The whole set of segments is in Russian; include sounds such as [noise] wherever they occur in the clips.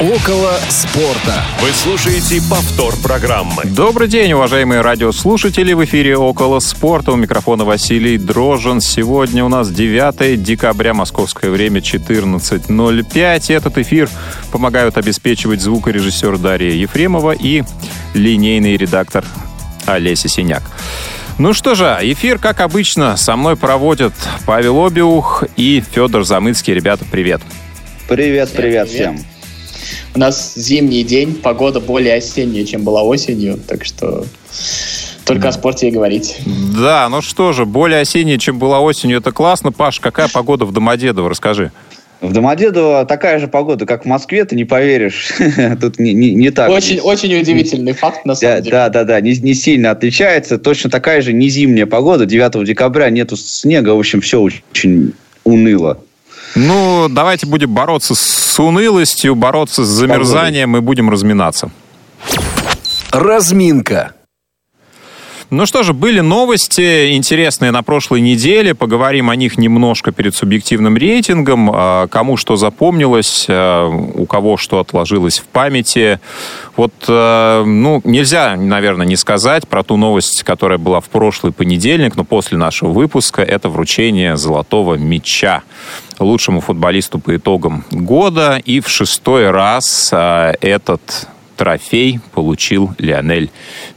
Около спорта. Вы слушаете повтор программы. Добрый день, уважаемые радиослушатели. В эфире «Около спорта». У микрофона Василий Дрожин. Сегодня у нас 9 декабря, московское время, 14.05. Этот эфир помогают обеспечивать звукорежиссер Дарья Ефремова и линейный редактор Олеся Синяк. Ну что же, эфир, как обычно, со мной проводят Павел Обиух и Федор Замыцкий. Ребята, привет. Привет, привет, привет всем. У нас зимний день, погода более осенняя, чем была осенью, так что только о спорте и говорить. Да, ну что же, более осенняя, чем была осенью, это классно. Паш, какая погода в Домодедово, расскажи. В Домодедово такая же погода, как в Москве, ты не поверишь. [laughs] Тут не, не, не так. Очень, очень удивительный факт, на самом да, деле. Да, да, да, не, не сильно отличается. Точно такая же не зимняя погода. 9 декабря нету снега. В общем, все очень уныло. Ну, давайте будем бороться с унылостью, бороться с замерзанием и будем разминаться. Разминка. Ну что же, были новости интересные на прошлой неделе. Поговорим о них немножко перед субъективным рейтингом. А, кому что запомнилось, а, у кого что отложилось в памяти. Вот, а, ну, нельзя, наверное, не сказать про ту новость, которая была в прошлый понедельник, но после нашего выпуска. Это вручение золотого мяча лучшему футболисту по итогам года. И в шестой раз этот трофей получил Лионель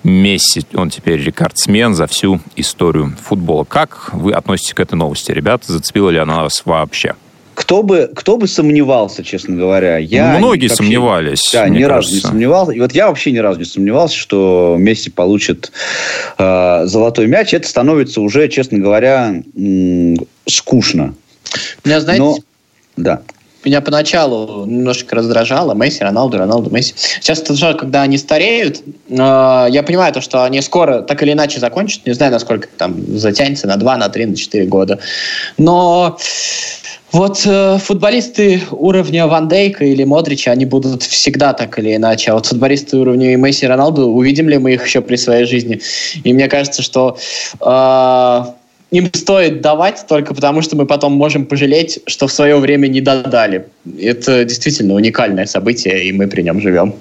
Месси. Он теперь рекордсмен за всю историю футбола. Как вы относитесь к этой новости, ребята? Зацепила ли она вас вообще? Кто бы, кто бы сомневался, честно говоря. Я Многие вообще, сомневались. Да, ни кажется. разу не сомневался. И вот я вообще ни разу не сомневался, что Месси получит э, золотой мяч. Это становится уже, честно говоря, скучно. Меня, знаете, Но, да меня поначалу немножечко раздражало Месси, Роналду, Роналду, Месси. Сейчас тоже, когда они стареют, э, я понимаю то, что они скоро так или иначе закончат. Не знаю, насколько там затянется, на 2, на 3, на 4 года. Но вот э, футболисты уровня Ван Дейка или Модрича, они будут всегда так или иначе. А вот футболисты уровня Месси и Роналду, увидим ли мы их еще при своей жизни? И мне кажется, что э, им стоит давать только потому, что мы потом можем пожалеть, что в свое время не додали. Это действительно уникальное событие, и мы при нем живем.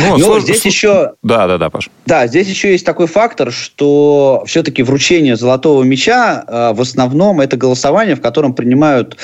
Ну, Но слож... здесь еще... Да, да, да, Паш. Да, здесь еще есть такой фактор, что все-таки вручение золотого мяча э, в основном это голосование, в котором принимают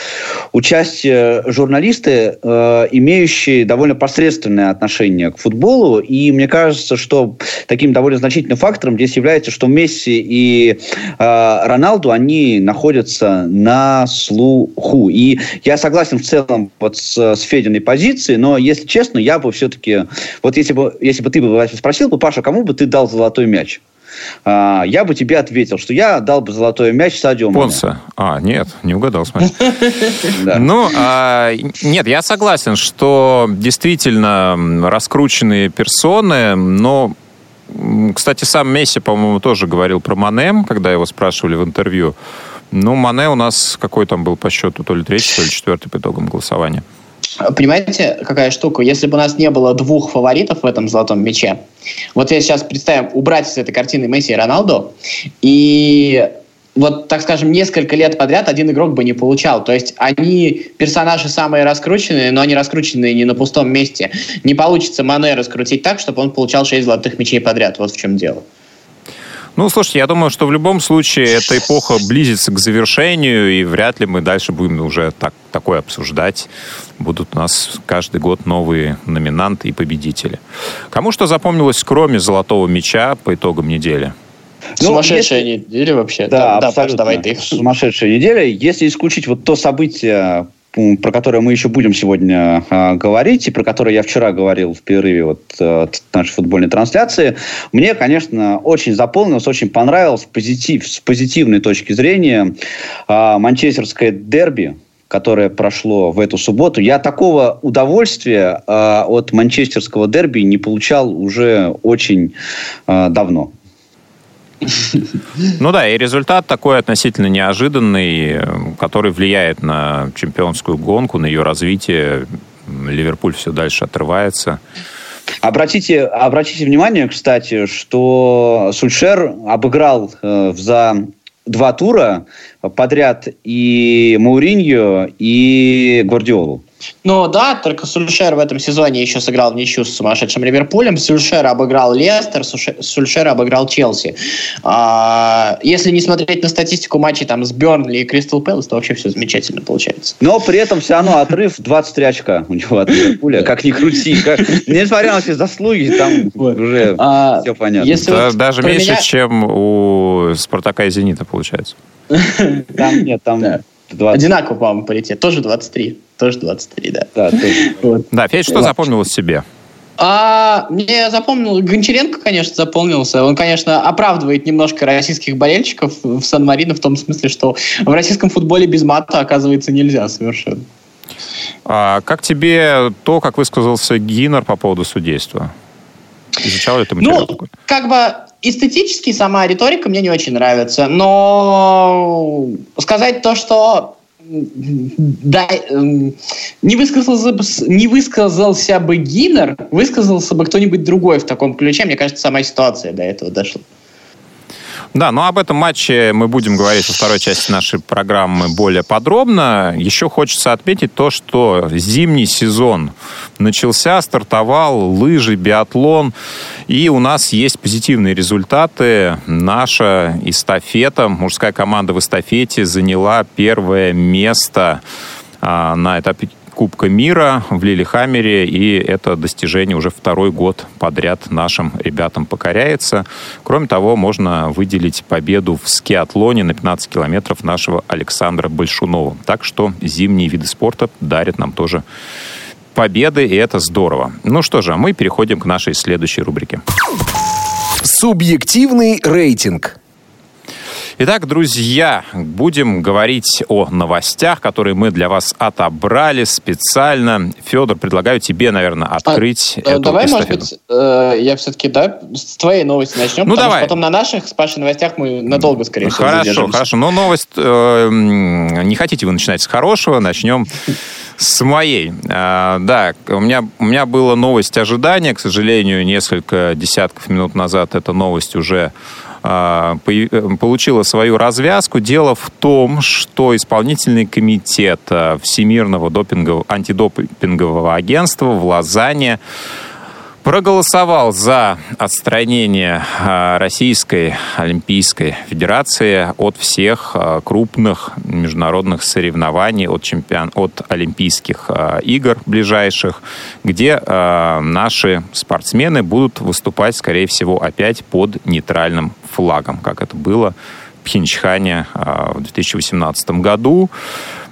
участие журналисты, э, имеющие довольно посредственное отношение к футболу. И мне кажется, что таким довольно значительным фактором здесь является, что Месси и э, Роналду, они находятся на слуху. И я согласен в целом вот с, с Фединой позицией, но, если честно, я бы все-таки... Вот если бы, если бы ты бы спросил бы, Паша, кому бы ты дал золотой мяч? А, я бы тебе ответил, что я дал бы золотой мяч Садио Понса. А, нет, не угадал, смотри. [laughs] Ну, а, нет, я согласен, что действительно раскрученные персоны, но кстати, сам Месси, по-моему, тоже говорил про Мане, когда его спрашивали в интервью. Ну, Мане у нас какой там был по счету, то ли третий, то ли четвертый по итогам голосования. Понимаете, какая штука? Если бы у нас не было двух фаворитов в этом золотом мяче, вот я сейчас представим, убрать из этой картины Месси и Роналду, и вот, так скажем, несколько лет подряд один игрок бы не получал. То есть они персонажи самые раскрученные, но они раскрученные не на пустом месте. Не получится Мане раскрутить так, чтобы он получал 6 золотых мячей подряд. Вот в чем дело. Ну, слушайте, я думаю, что в любом случае эта эпоха близится к завершению, и вряд ли мы дальше будем уже так, такое обсуждать. Будут у нас каждый год новые номинанты и победители. Кому что запомнилось, кроме «Золотого мяча» по итогам недели? Ну, Сумасшедшая если... неделя вообще. Да, да, абсолютно. давай ты. Сумасшедшая неделя. Если исключить вот то событие, про которое мы еще будем сегодня э, говорить, и про которое я вчера говорил в перерыве вот, э, нашей футбольной трансляции, мне, конечно, очень заполнилось, очень понравилось позитив, с позитивной точки зрения э, манчестерское дерби, которое прошло в эту субботу. Я такого удовольствия э, от манчестерского дерби не получал уже очень э, давно. Ну да, и результат такой относительно неожиданный, который влияет на чемпионскую гонку, на ее развитие. Ливерпуль все дальше отрывается. Обратите, обратите внимание, кстати, что Сульшер обыграл э, за два тура подряд и Мауриньо, и Гвардиолу. Ну да, только Сульшер в этом сезоне еще сыграл в ничью с сумасшедшим Ливерпулем. Сульшер обыграл Лестер, Сульшер обыграл Челси. А, если не смотреть на статистику матчей там с Бернли и Кристал Пэлас, то вообще все замечательно получается. Но при этом все равно отрыв 23 очка у него от Ливерпуля. Как ни крути. Как... Несмотря на все заслуги, там уже а, все понятно. Если да, вот даже меньше, меня... чем у Спартака и Зенита получается. Там нет, там... Да. 20. Одинаково, по-моему, паритет. Тоже 23. Тоже 23, да. Да, тоже. Вот. да Федь, что запомнилось себе? А, мне запомнил, Гончаренко, конечно, запомнился. Он, конечно, оправдывает немножко российских болельщиков в Сан-Марино в том смысле, что в российском футболе без мата, оказывается, нельзя совершенно. А как тебе то, как высказался Гиннер по поводу судейства? Изучал ли ты материал ну, такой? как бы эстетически сама риторика мне не очень нравится, но сказать то, что да, эм, не высказался, не высказался бы Гиннер, высказался бы кто-нибудь другой в таком ключе. Мне кажется, сама ситуация до этого дошла. Да, но об этом матче мы будем говорить во второй части нашей программы более подробно. Еще хочется отметить то, что зимний сезон начался, стартовал лыжи, биатлон, и у нас есть позитивные результаты. Наша эстафета, мужская команда в эстафете заняла первое место а, на этапе Кубка мира в Лилихаммере, и это достижение уже второй год подряд нашим ребятам покоряется. Кроме того, можно выделить победу в скиатлоне на 15 километров нашего Александра Большунова. Так что зимние виды спорта дарят нам тоже победы, и это здорово. Ну что же, а мы переходим к нашей следующей рубрике. Субъективный рейтинг. Итак, друзья, будем говорить о новостях, которые мы для вас отобрали специально. Федор, предлагаю тебе, наверное, открыть а, эту Давай, эстафету. может быть, э, я все-таки, да, с твоей новости начнем, ну, давай. что потом на наших с Пашей новостях мы надолго, скорее всего, Хорошо, хорошо. Но новость... Э, не хотите вы начинать с хорошего, начнем с моей. А, да, у меня, у меня была новость ожидания. К сожалению, несколько десятков минут назад эта новость уже а, получила свою развязку. Дело в том, что исполнительный комитет а, Всемирного допингового, антидопингового агентства в Лозанне проголосовал за отстранение а, Российской Олимпийской Федерации от всех а, крупных международных соревнований, от, чемпион, от Олимпийских а, игр ближайших, где наши спортсмены будут выступать, скорее всего, опять под нейтральным флагом, как это было в Пхенчхане в 2018 году.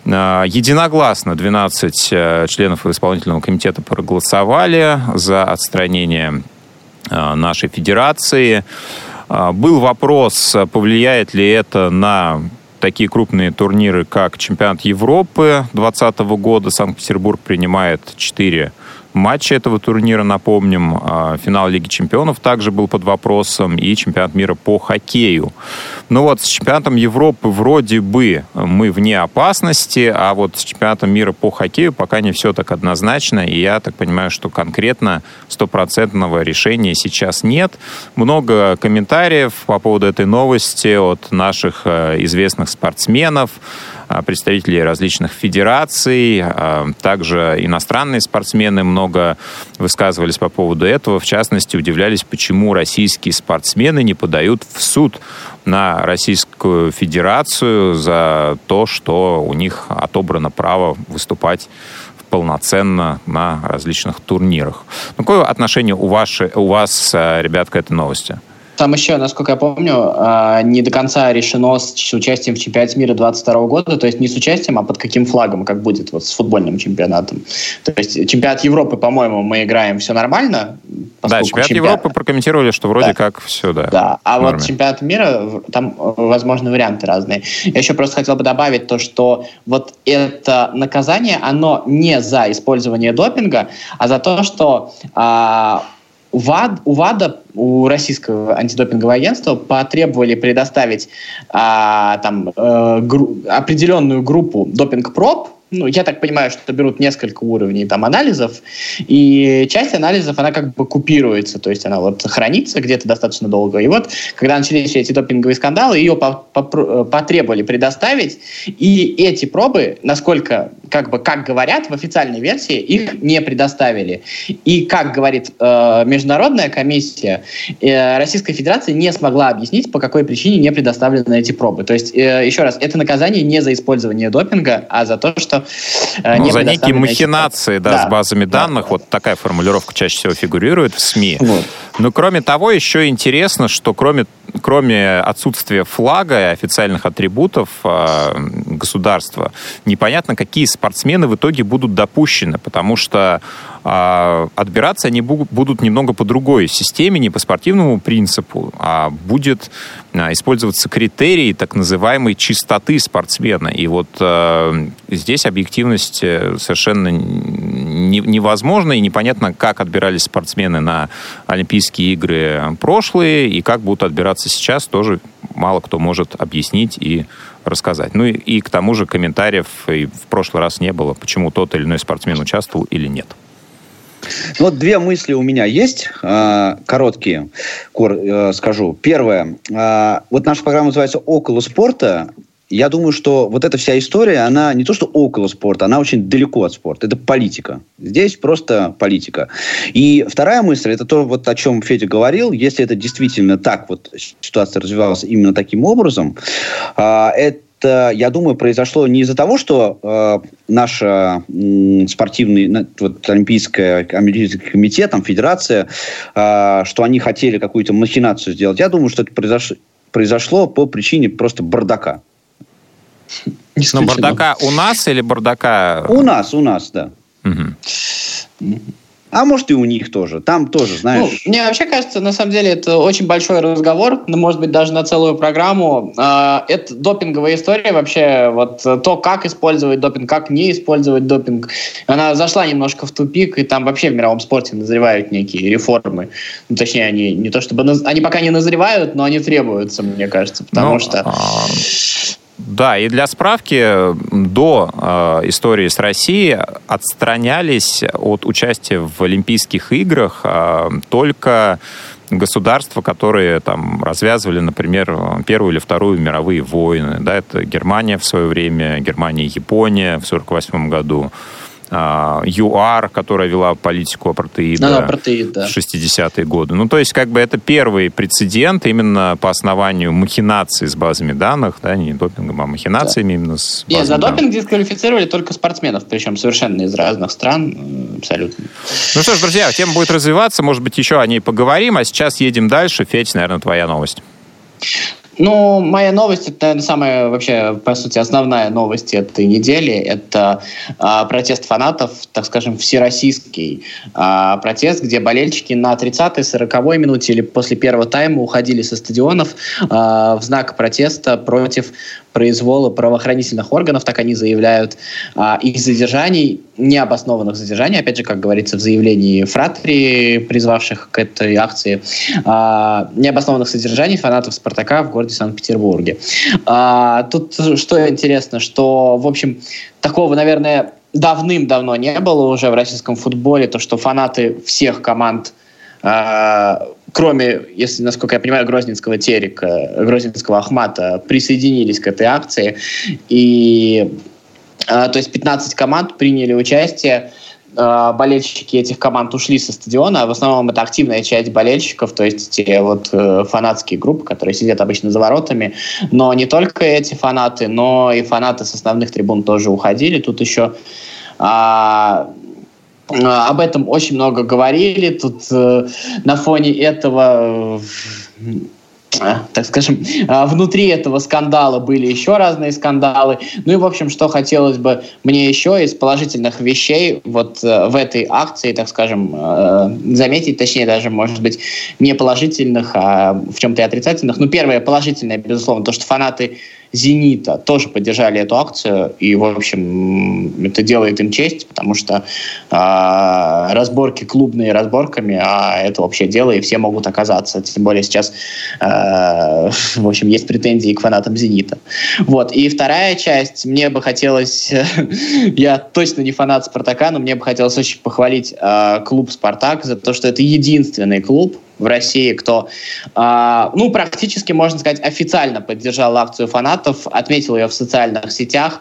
А, единогласно 12 э, членов исполнительного комитета проголосовали за отстранение а, нашей федерации. А, был вопрос, повлияет ли это на такие крупные турниры, как чемпионат Европы 2020 года. Санкт-Петербург принимает 4 матчи этого турнира, напомним. А, финал Лиги Чемпионов также был под вопросом и чемпионат мира по хоккею. Ну вот, с чемпионатом Европы вроде бы мы вне опасности, а вот с чемпионатом мира по хоккею пока не все так однозначно, и я так понимаю, что конкретно стопроцентного решения сейчас нет. Много комментариев по поводу этой новости от наших э, известных спортсменов, представителей различных федераций, а, также иностранные спортсмены много высказывались по поводу этого. В частности, удивлялись, почему российские спортсмены не подают в суд на Российскую Федерацию за то, что у них отобрано право выступать полноценно на различных турнирах. Ну, какое отношение у, ваши, у вас, э, ребят, к этой новости? Там еще, насколько я помню, а, не до конца решено с участием в чемпионате мира 22 года, то есть не с участием, а под каким флагом, как будет вот с футбольным чемпионатом. То есть чемпионат Европы, по-моему, мы играем все нормально. Да, чемпионат, чемпионат Европы прокомментировали, что вроде да. как все, да. Да, а вот чемпионат мира, там возможны варианты разные. Я еще просто хотел бы добавить то, что вот это наказание, оно не за использование допинга, а за то, что а, ВАД, у ВАДА, у российского антидопингового агентства, потребовали предоставить а, там, э, гру- определенную группу допинг-проб, ну, я так понимаю, что берут несколько уровней там анализов, и часть анализов, она как бы купируется, то есть она вот хранится где-то достаточно долго. И вот, когда начались все эти допинговые скандалы, ее по потребовали предоставить, и эти пробы, насколько как бы, как говорят в официальной версии, их не предоставили. И, как говорит э, Международная комиссия, э, Российская Федерация не смогла объяснить, по какой причине не предоставлены эти пробы. То есть, э, еще раз, это наказание не за использование допинга, а за то, что э, ну, не за некие махинации да, да, с базами да, данных. Да. Вот такая формулировка чаще всего фигурирует в СМИ. Вот. Но кроме того, еще интересно, что кроме, кроме отсутствия флага и официальных атрибутов э, государства, непонятно, какие спортсмены в итоге будут допущены, потому что э, отбираться они будут немного по другой системе, не по спортивному принципу, а будет э, использоваться критерий так называемой чистоты спортсмена. И вот э, здесь объективность э, совершенно не, невозможна, и непонятно, как отбирались спортсмены на Олимпийские игры прошлые, и как будут отбираться сейчас, тоже мало кто может объяснить и рассказать. Ну и, и к тому же комментариев и в прошлый раз не было, почему тот или иной спортсмен участвовал или нет. Вот две мысли у меня есть, э, короткие, кор, э, скажу. Первое. Э, вот наша программа называется «Около спорта». Я думаю, что вот эта вся история, она не то что около спорта, она очень далеко от спорта. Это политика. Здесь просто политика. И вторая мысль, это то, вот о чем Федя говорил. Если это действительно так, вот ситуация развивалась именно таким образом, это это, я думаю, произошло не из-за того, что э, наш э, спортивный, вот, Олимпийская, Олимпийский комитет, там, федерация, э, что они хотели какую-то махинацию сделать. Я думаю, что это произошло, произошло по причине просто бардака. Но бардака у нас или бардака... У нас, у нас, да. Угу. А может и у них тоже. Там тоже, знаешь. Ну, мне вообще кажется, на самом деле, это очень большой разговор, ну, может быть, даже на целую программу. А, это допинговая история вообще, вот то, как использовать допинг, как не использовать допинг. Она зашла немножко в тупик, и там вообще в мировом спорте назревают некие реформы. Ну, точнее, они не то чтобы... Они пока не назревают, но они требуются, мне кажется, потому ну, что... Да, и для справки, до э, истории с Россией отстранялись от участия в Олимпийских играх э, только государства, которые там развязывали, например, Первую или Вторую мировые войны. Да, это Германия в свое время, Германия и Япония в 1948 году. А, ЮАР, которая вела политику апартеида апартеид, да. в 60-е годы. Ну, то есть, как бы это первый прецедент именно по основанию махинаций с базами данных, да, не допингом, а махинациями да. именно с Нет, за допинг данных. дисквалифицировали только спортсменов, причем совершенно из разных стран, абсолютно. Ну что ж, друзья, тема будет развиваться, может быть, еще о ней поговорим, а сейчас едем дальше. Федь, наверное, твоя новость. Ну, моя новость, это, наверное, самая вообще, по сути, основная новость этой недели. Это а, протест фанатов, так скажем, всероссийский а, протест, где болельщики на 30-й, 40-й минуте или после первого тайма уходили со стадионов а, в знак протеста против произвола правоохранительных органов, так они заявляют, а, их задержаний, необоснованных задержаний, опять же, как говорится в заявлении Фратри, призвавших к этой акции, а, необоснованных задержаний фанатов «Спартака» в городе Санкт-Петербурге. А, тут что интересно, что, в общем, такого, наверное, давным-давно не было уже в российском футболе, то, что фанаты всех команд кроме, если, насколько я понимаю, Грозненского Терека, Грозненского Ахмата, присоединились к этой акции. И, а, то есть 15 команд приняли участие а, болельщики этих команд ушли со стадиона. В основном это активная часть болельщиков, то есть те вот э, фанатские группы, которые сидят обычно за воротами. Но не только эти фанаты, но и фанаты с основных трибун тоже уходили. Тут еще а, об этом очень много говорили. Тут э, на фоне этого э, так скажем, э, внутри этого скандала были еще разные скандалы. Ну и, в общем, что хотелось бы мне еще из положительных вещей вот в этой акции, так скажем, заметить, точнее даже, может быть, не положительных, а в чем-то и отрицательных. Ну, первое положительное, безусловно, то, что фанаты «Зенита» тоже поддержали эту акцию, и, в общем, это делает им честь, потому что э, разборки клубные разборками, а это вообще дело, и все могут оказаться. Тем более сейчас, э, [laughs] в общем, есть претензии к фанатам «Зенита». Вот. И вторая часть, мне бы хотелось, [laughs] я точно не фанат «Спартака», но мне бы хотелось очень похвалить э, клуб «Спартак» за то, что это единственный клуб, в России, кто, э, ну, практически, можно сказать, официально поддержал акцию фанатов, отметил ее в социальных сетях.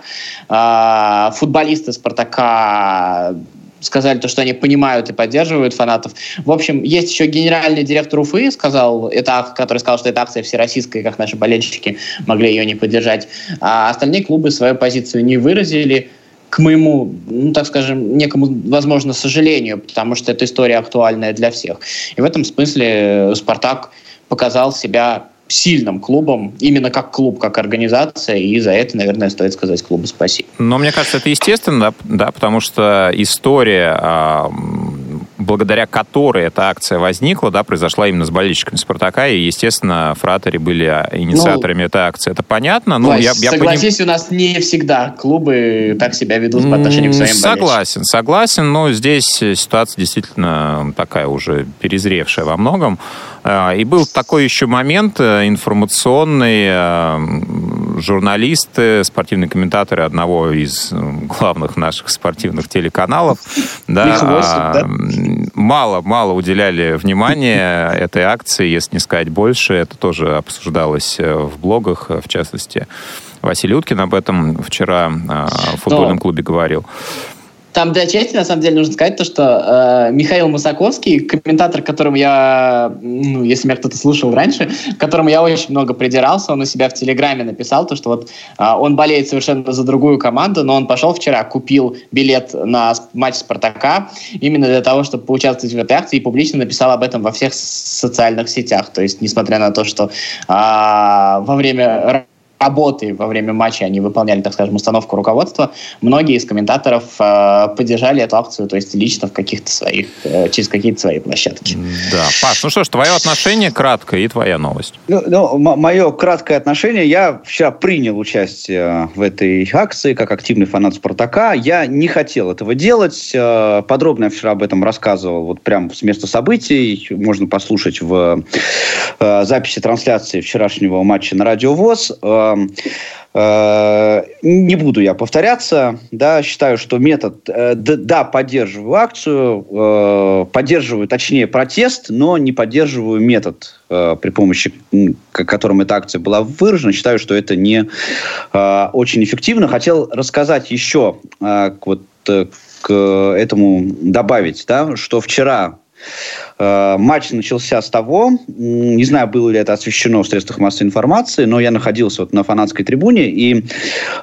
Э, футболисты «Спартака» сказали то, что они понимают и поддерживают фанатов. В общем, есть еще генеральный директор Уфы, сказал, это, который сказал, что эта акция всероссийская, как наши болельщики могли ее не поддержать. А остальные клубы свою позицию не выразили к моему, ну, так скажем, некому, возможно, сожалению, потому что эта история актуальная для всех. И в этом смысле «Спартак» показал себя сильным клубом, именно как клуб, как организация, и за это, наверное, стоит сказать клубу спасибо. Но мне кажется, это естественно, да, да потому что история а, благодаря которой эта акция возникла, да, произошла именно с болельщиками «Спартака», и, естественно, фратери были инициаторами ну, этой акции. Это понятно. Ну, я, я согласись, поним... у нас не всегда клубы так себя ведут по отношению к своим Согласен, согласен, но здесь ситуация действительно такая уже перезревшая во многом. А, и был такой еще момент э, информационный. Э, журналисты, спортивные комментаторы одного из э, главных наших спортивных телеканалов, [laughs] да, мало, мало уделяли внимания [laughs] этой акции, если не сказать больше. Это тоже обсуждалось в блогах, в частности. Василий Уткин об этом вчера в футбольном клубе говорил. Там для чести, на самом деле, нужно сказать то, что э, Михаил Мусаковский, комментатор, которому я, ну, если меня кто-то слушал раньше, которому я очень много придирался, он у себя в Телеграме написал то, что вот э, он болеет совершенно за другую команду, но он пошел вчера, купил билет на матч Спартака именно для того, чтобы поучаствовать в этой акции, и публично написал об этом во всех социальных сетях. То есть, несмотря на то, что э, во время работы во время матча они выполняли, так скажем, установку руководства, многие из комментаторов э, поддержали эту акцию, то есть лично в каких-то своих, э, через какие-то свои площадки. Да, Паш, ну что ж, твое отношение кратко и твоя новость. Ну, ну мое краткое отношение, я вчера принял участие в этой акции как активный фанат Спартака. Я не хотел этого делать. Э, подробно я вчера об этом рассказывал вот прямо с места событий. Можно послушать в э, записи трансляции вчерашнего матча на Радио ВОЗ. Э, не буду я повторяться, да, считаю, что метод, э, да, поддерживаю акцию, э, поддерживаю, точнее, протест, но не поддерживаю метод, при помощи которым эта акция была выражена. Считаю, что это не очень эффективно. Хотел рассказать еще вот к этому добавить, да, что вчера Э, матч начался с того, не знаю, было ли это освещено в средствах массовой информации, но я находился вот на фанатской трибуне, и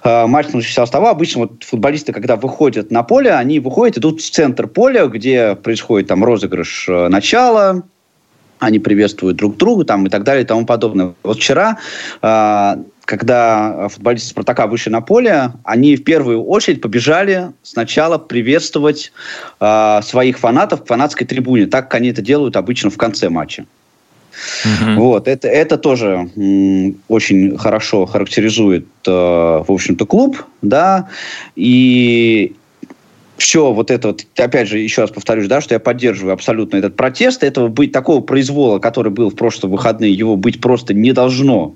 э, матч начался с того, обычно вот футболисты, когда выходят на поле, они выходят, идут в центр поля, где происходит там розыгрыш э, начала, они приветствуют друг друга там, и так далее и тому подобное. Вот вчера э, когда футболисты «Спартака» вышли на поле, они в первую очередь побежали сначала приветствовать э, своих фанатов к фанатской трибуне, так как они это делают обычно в конце матча. Mm-hmm. Вот, это, это тоже м, очень хорошо характеризует, э, в общем-то, клуб, да, и все вот это вот, опять же, еще раз повторюсь, да, что я поддерживаю абсолютно этот протест, этого быть, такого произвола, который был в прошлые выходные, его быть просто не должно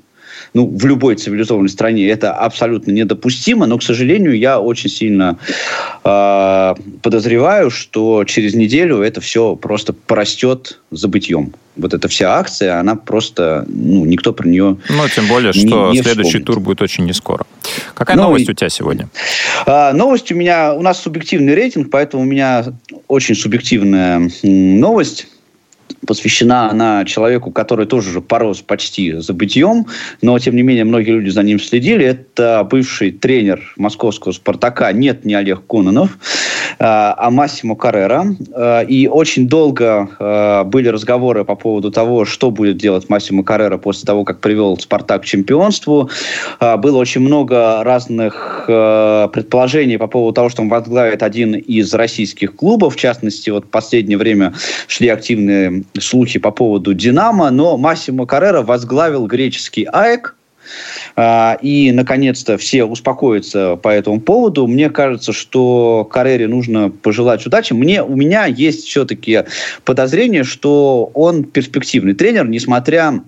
ну, в любой цивилизованной стране это абсолютно недопустимо, но, к сожалению, я очень сильно э, подозреваю, что через неделю это все просто порастет забытьем. Вот эта вся акция, она просто, ну, никто про нее Ну, тем более, что не, не следующий вспомнит. тур будет очень не скоро. Какая ну, новость у тебя сегодня? А, новость у меня, у нас субъективный рейтинг, поэтому у меня очень субъективная новость посвящена она человеку, который тоже уже порос почти забытьем, но, тем не менее, многие люди за ним следили. Это бывший тренер московского «Спартака», нет, не Олег Кононов, а, а Массимо Каррера. А, и очень долго а, были разговоры по поводу того, что будет делать Массимо Каррера после того, как привел «Спартак» к чемпионству. Было очень много разных предположений по поводу того, что он возглавит один из российских клубов. В частности, вот в последнее время шли активные слухи по поводу «Динамо», но Массимо Каррера возглавил греческий АЭК, а, и, наконец-то, все успокоятся по этому поводу. Мне кажется, что Карере нужно пожелать удачи. Мне, у меня есть все-таки подозрение, что он перспективный тренер, несмотря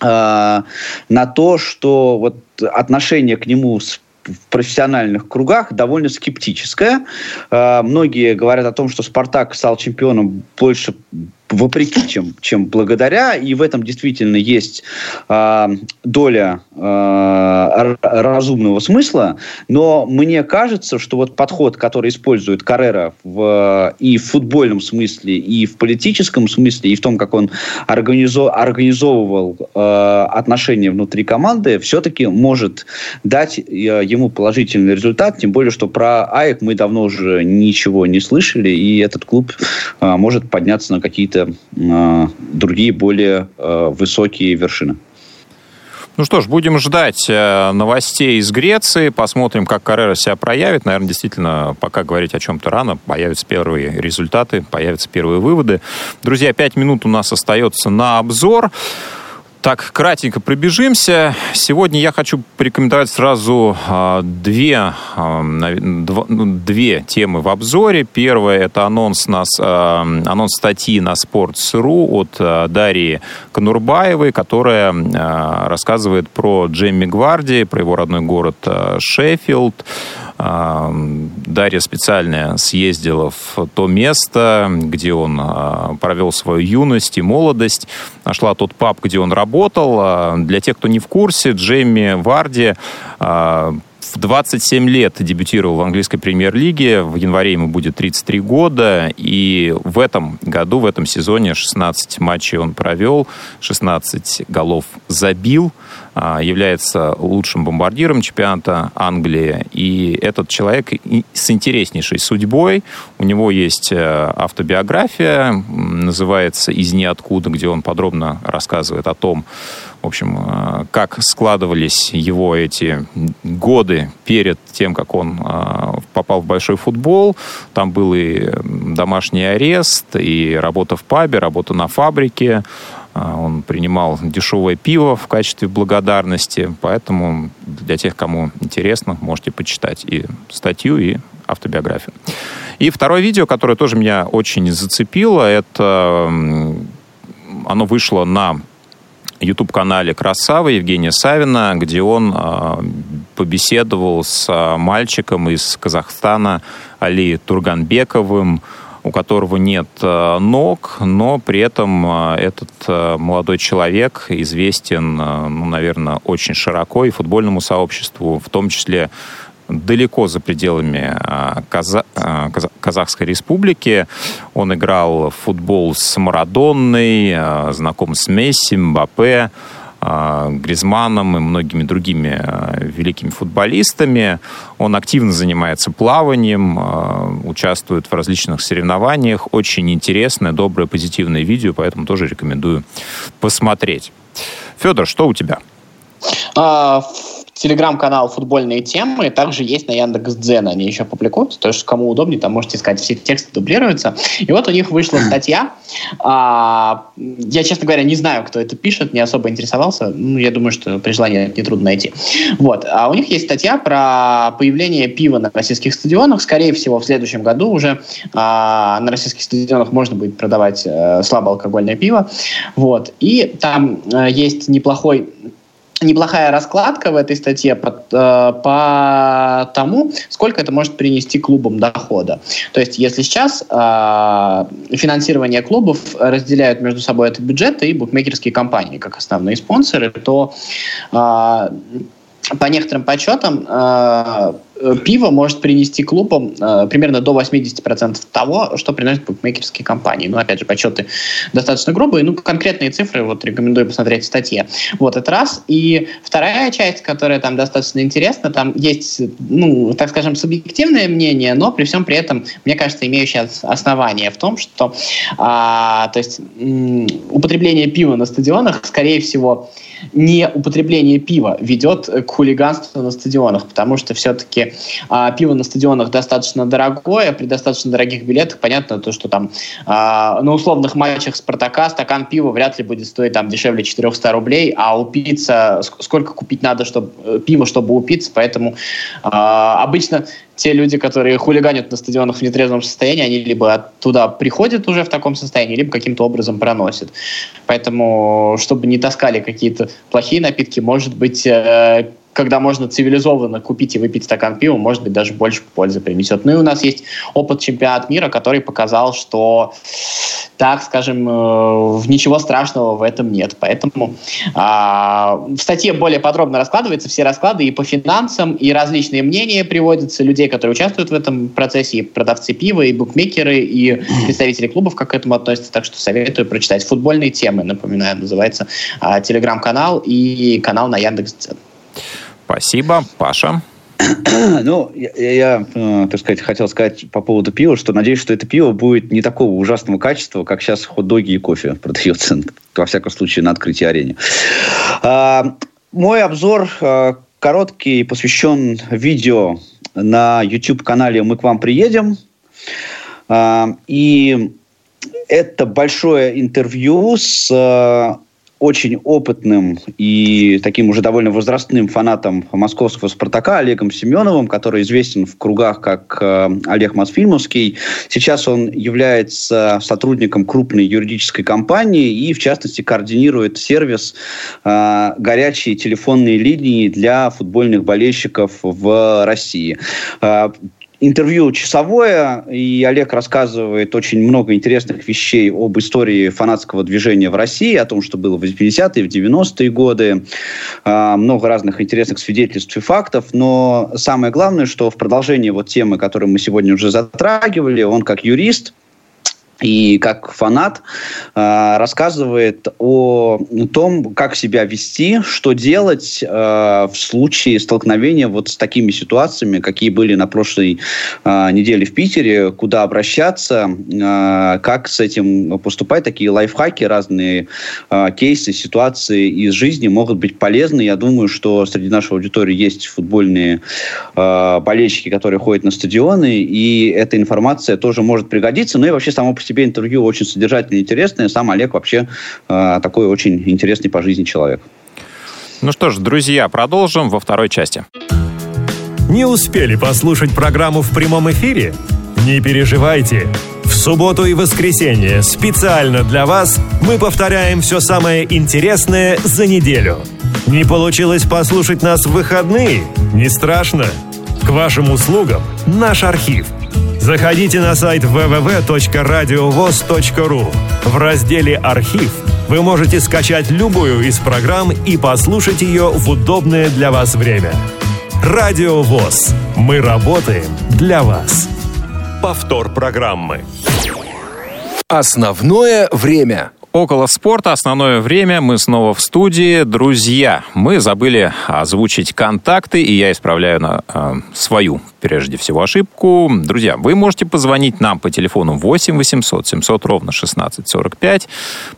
э, на то, что вот отношение к нему с в профессиональных кругах довольно скептическое. Э, многие говорят о том, что Спартак стал чемпионом больше вопреки, чем, чем благодаря, и в этом действительно есть э, доля э, разумного смысла, но мне кажется, что вот подход, который использует Каррера в, и в футбольном смысле, и в политическом смысле, и в том, как он организо, организовывал э, отношения внутри команды, все-таки может дать э, ему положительный результат, тем более, что про АЭК мы давно уже ничего не слышали, и этот клуб э, может подняться на какие-то э, другие, более э, высокие вершины. Ну что ж, будем ждать э, новостей из Греции, посмотрим, как Каррера себя проявит. Наверное, действительно, пока говорить о чем-то рано, появятся первые результаты, появятся первые выводы. Друзья, пять минут у нас остается на обзор. Так, кратенько пробежимся. Сегодня я хочу порекомендовать сразу э, две, дв, ну, две темы в обзоре. Первое – это анонс, нас, э, анонс статьи на Sports.ru от Дарьи Конурбаевой, которая рассказывает про Джейми Гварди, про его родной город Шеффилд. Дарья специально съездила в то место, где он а, провел свою юность и молодость, нашла тот паб, где он работал. А, для тех, кто не в курсе, Джейми Варди а, в 27 лет дебютировал в английской премьер-лиге. В январе ему будет 33 года. И в этом году, в этом сезоне 16 матчей он провел, 16 голов забил. А, является лучшим бомбардиром чемпионата Англии. И этот человек с интереснейшей судьбой. У него есть э, автобиография, называется «Из ниоткуда», где он подробно рассказывает о том, в общем, э, как складывались его эти годы перед тем, как он э, попал в большой футбол. Там был и домашний арест, и работа в пабе, работа на фабрике, а, он принимал дешевое пиво в качестве благодарности, поэтому для тех, кому интересно, можете почитать и статью, и автобиографию. И второе видео, которое тоже меня очень зацепило, это оно вышло на YouTube-канале «Красава» Евгения Савина, где он э, побеседовал с мальчиком из Казахстана Али Турганбековым, у которого нет э, ног, но при этом этот молодой человек известен, ну, наверное, очень широко и футбольному сообществу, в том числе далеко за пределами Каза... Казахской республики. Он играл в футбол с Марадонной, знаком с Месси, Мбаппе, а, Гризманом и многими другими а, великими футболистами. Он активно занимается плаванием, а, участвует в различных соревнованиях. Очень интересное, доброе, позитивное видео, поэтому тоже рекомендую посмотреть. Федор, что у тебя? А, телеграм-канал «Футбольные темы» также есть на Яндекс.Дзен. Они еще публикуются, то есть кому удобнее, там можете искать, все тексты дублируются. И вот у них вышла статья. А, я, честно говоря, не знаю, кто это пишет, не особо интересовался. Ну, я думаю, что при желании нетрудно найти. Вот. А у них есть статья про появление пива на российских стадионах. Скорее всего, в следующем году уже а, на российских стадионах можно будет продавать а, слабоалкогольное пиво. Вот. И там а, есть неплохой неплохая раскладка в этой статье по, э, по тому, сколько это может принести клубам дохода. То есть, если сейчас э, финансирование клубов разделяют между собой этот бюджет и букмекерские компании как основные спонсоры, то э, по некоторым подсчетам, э, пиво может принести клубам э, примерно до 80% того, что приносят букмекерские компании. Ну, опять же, подсчеты достаточно грубые. Ну, конкретные цифры вот рекомендую посмотреть в статье. Вот, это раз. И вторая часть, которая там достаточно интересна, там есть, ну, так скажем, субъективное мнение, но при всем при этом, мне кажется, имеющее основание в том, что, а, то есть, употребление пива на стадионах, скорее всего, не употребление пива ведет к хулиганству на стадионах, потому что все-таки а, пиво на стадионах достаточно дорогое, при достаточно дорогих билетах понятно то, что там а, на условных матчах Спартака стакан пива вряд ли будет стоить там дешевле 400 рублей, а упиться, сколько купить надо чтобы, э, пива, чтобы упиться, поэтому а, обычно те люди, которые хулиганят на стадионах в нетрезвом состоянии, они либо туда приходят уже в таком состоянии, либо каким-то образом проносят. Поэтому, чтобы не таскали какие-то плохие напитки, может быть, э, когда можно цивилизованно купить и выпить стакан пива, может быть, даже больше пользы принесет. Ну и у нас есть опыт чемпионата мира, который показал, что, так скажем, э, ничего страшного в этом нет. Поэтому а, в статье более подробно раскладываются все расклады и по финансам, и различные мнения приводятся людей, которые участвуют в этом процессе, и продавцы пива, и букмекеры, и [clears throat] представители клубов, как к этому относятся. Так что советую прочитать. Футбольные темы, напоминаю, называется а, телеграм-канал и канал на Яндекс.Дзен. Спасибо. Паша? [clears throat] Ну, я, я, э, так сказать, хотел сказать по поводу пива, что надеюсь, что это пиво будет не такого ужасного качества, как сейчас хот-доги и кофе [laughs] продается, во всяком случае, на открытии арене. А, мой обзор а, короткий, посвящен видео на YouTube-канале «Мы к вам приедем». А, и это большое интервью с очень опытным и таким уже довольно возрастным фанатом московского «Спартака» Олегом Семеновым, который известен в кругах как э, Олег Мосфильмовский. Сейчас он является сотрудником крупной юридической компании и, в частности, координирует сервис э, горячие телефонные линии для футбольных болельщиков в России. Э, интервью часовое, и Олег рассказывает очень много интересных вещей об истории фанатского движения в России, о том, что было в 80-е, в 90-е годы, а, много разных интересных свидетельств и фактов, но самое главное, что в продолжении вот темы, которую мы сегодня уже затрагивали, он как юрист, и как фанат э, рассказывает о том, как себя вести, что делать э, в случае столкновения вот с такими ситуациями, какие были на прошлой э, неделе в Питере, куда обращаться, как с этим поступать. Такие лайфхаки, разные кейсы, ситуации из жизни могут быть полезны. Я думаю, что среди нашей аудитории есть футбольные болельщики, которые ходят на стадионы, и эта информация тоже может пригодиться. Ну и вообще само по себе себе интервью очень содержательное и интересное. Сам Олег вообще э, такой очень интересный по жизни человек. Ну что ж, друзья, продолжим во второй части. Не успели послушать программу в прямом эфире? Не переживайте. В субботу и воскресенье специально для вас мы повторяем все самое интересное за неделю. Не получилось послушать нас в выходные? Не страшно. К вашим услугам наш архив – Заходите на сайт www.radiovoz.ru. В разделе «Архив» вы можете скачать любую из программ и послушать ее в удобное для вас время. Радио ВОЗ. Мы работаем для вас. Повтор программы. Основное время. Около спорта. Основное время. Мы снова в студии. Друзья, мы забыли озвучить контакты, и я исправляю на э, свою, прежде всего, ошибку. Друзья, вы можете позвонить нам по телефону 8 800 700 ровно 1645,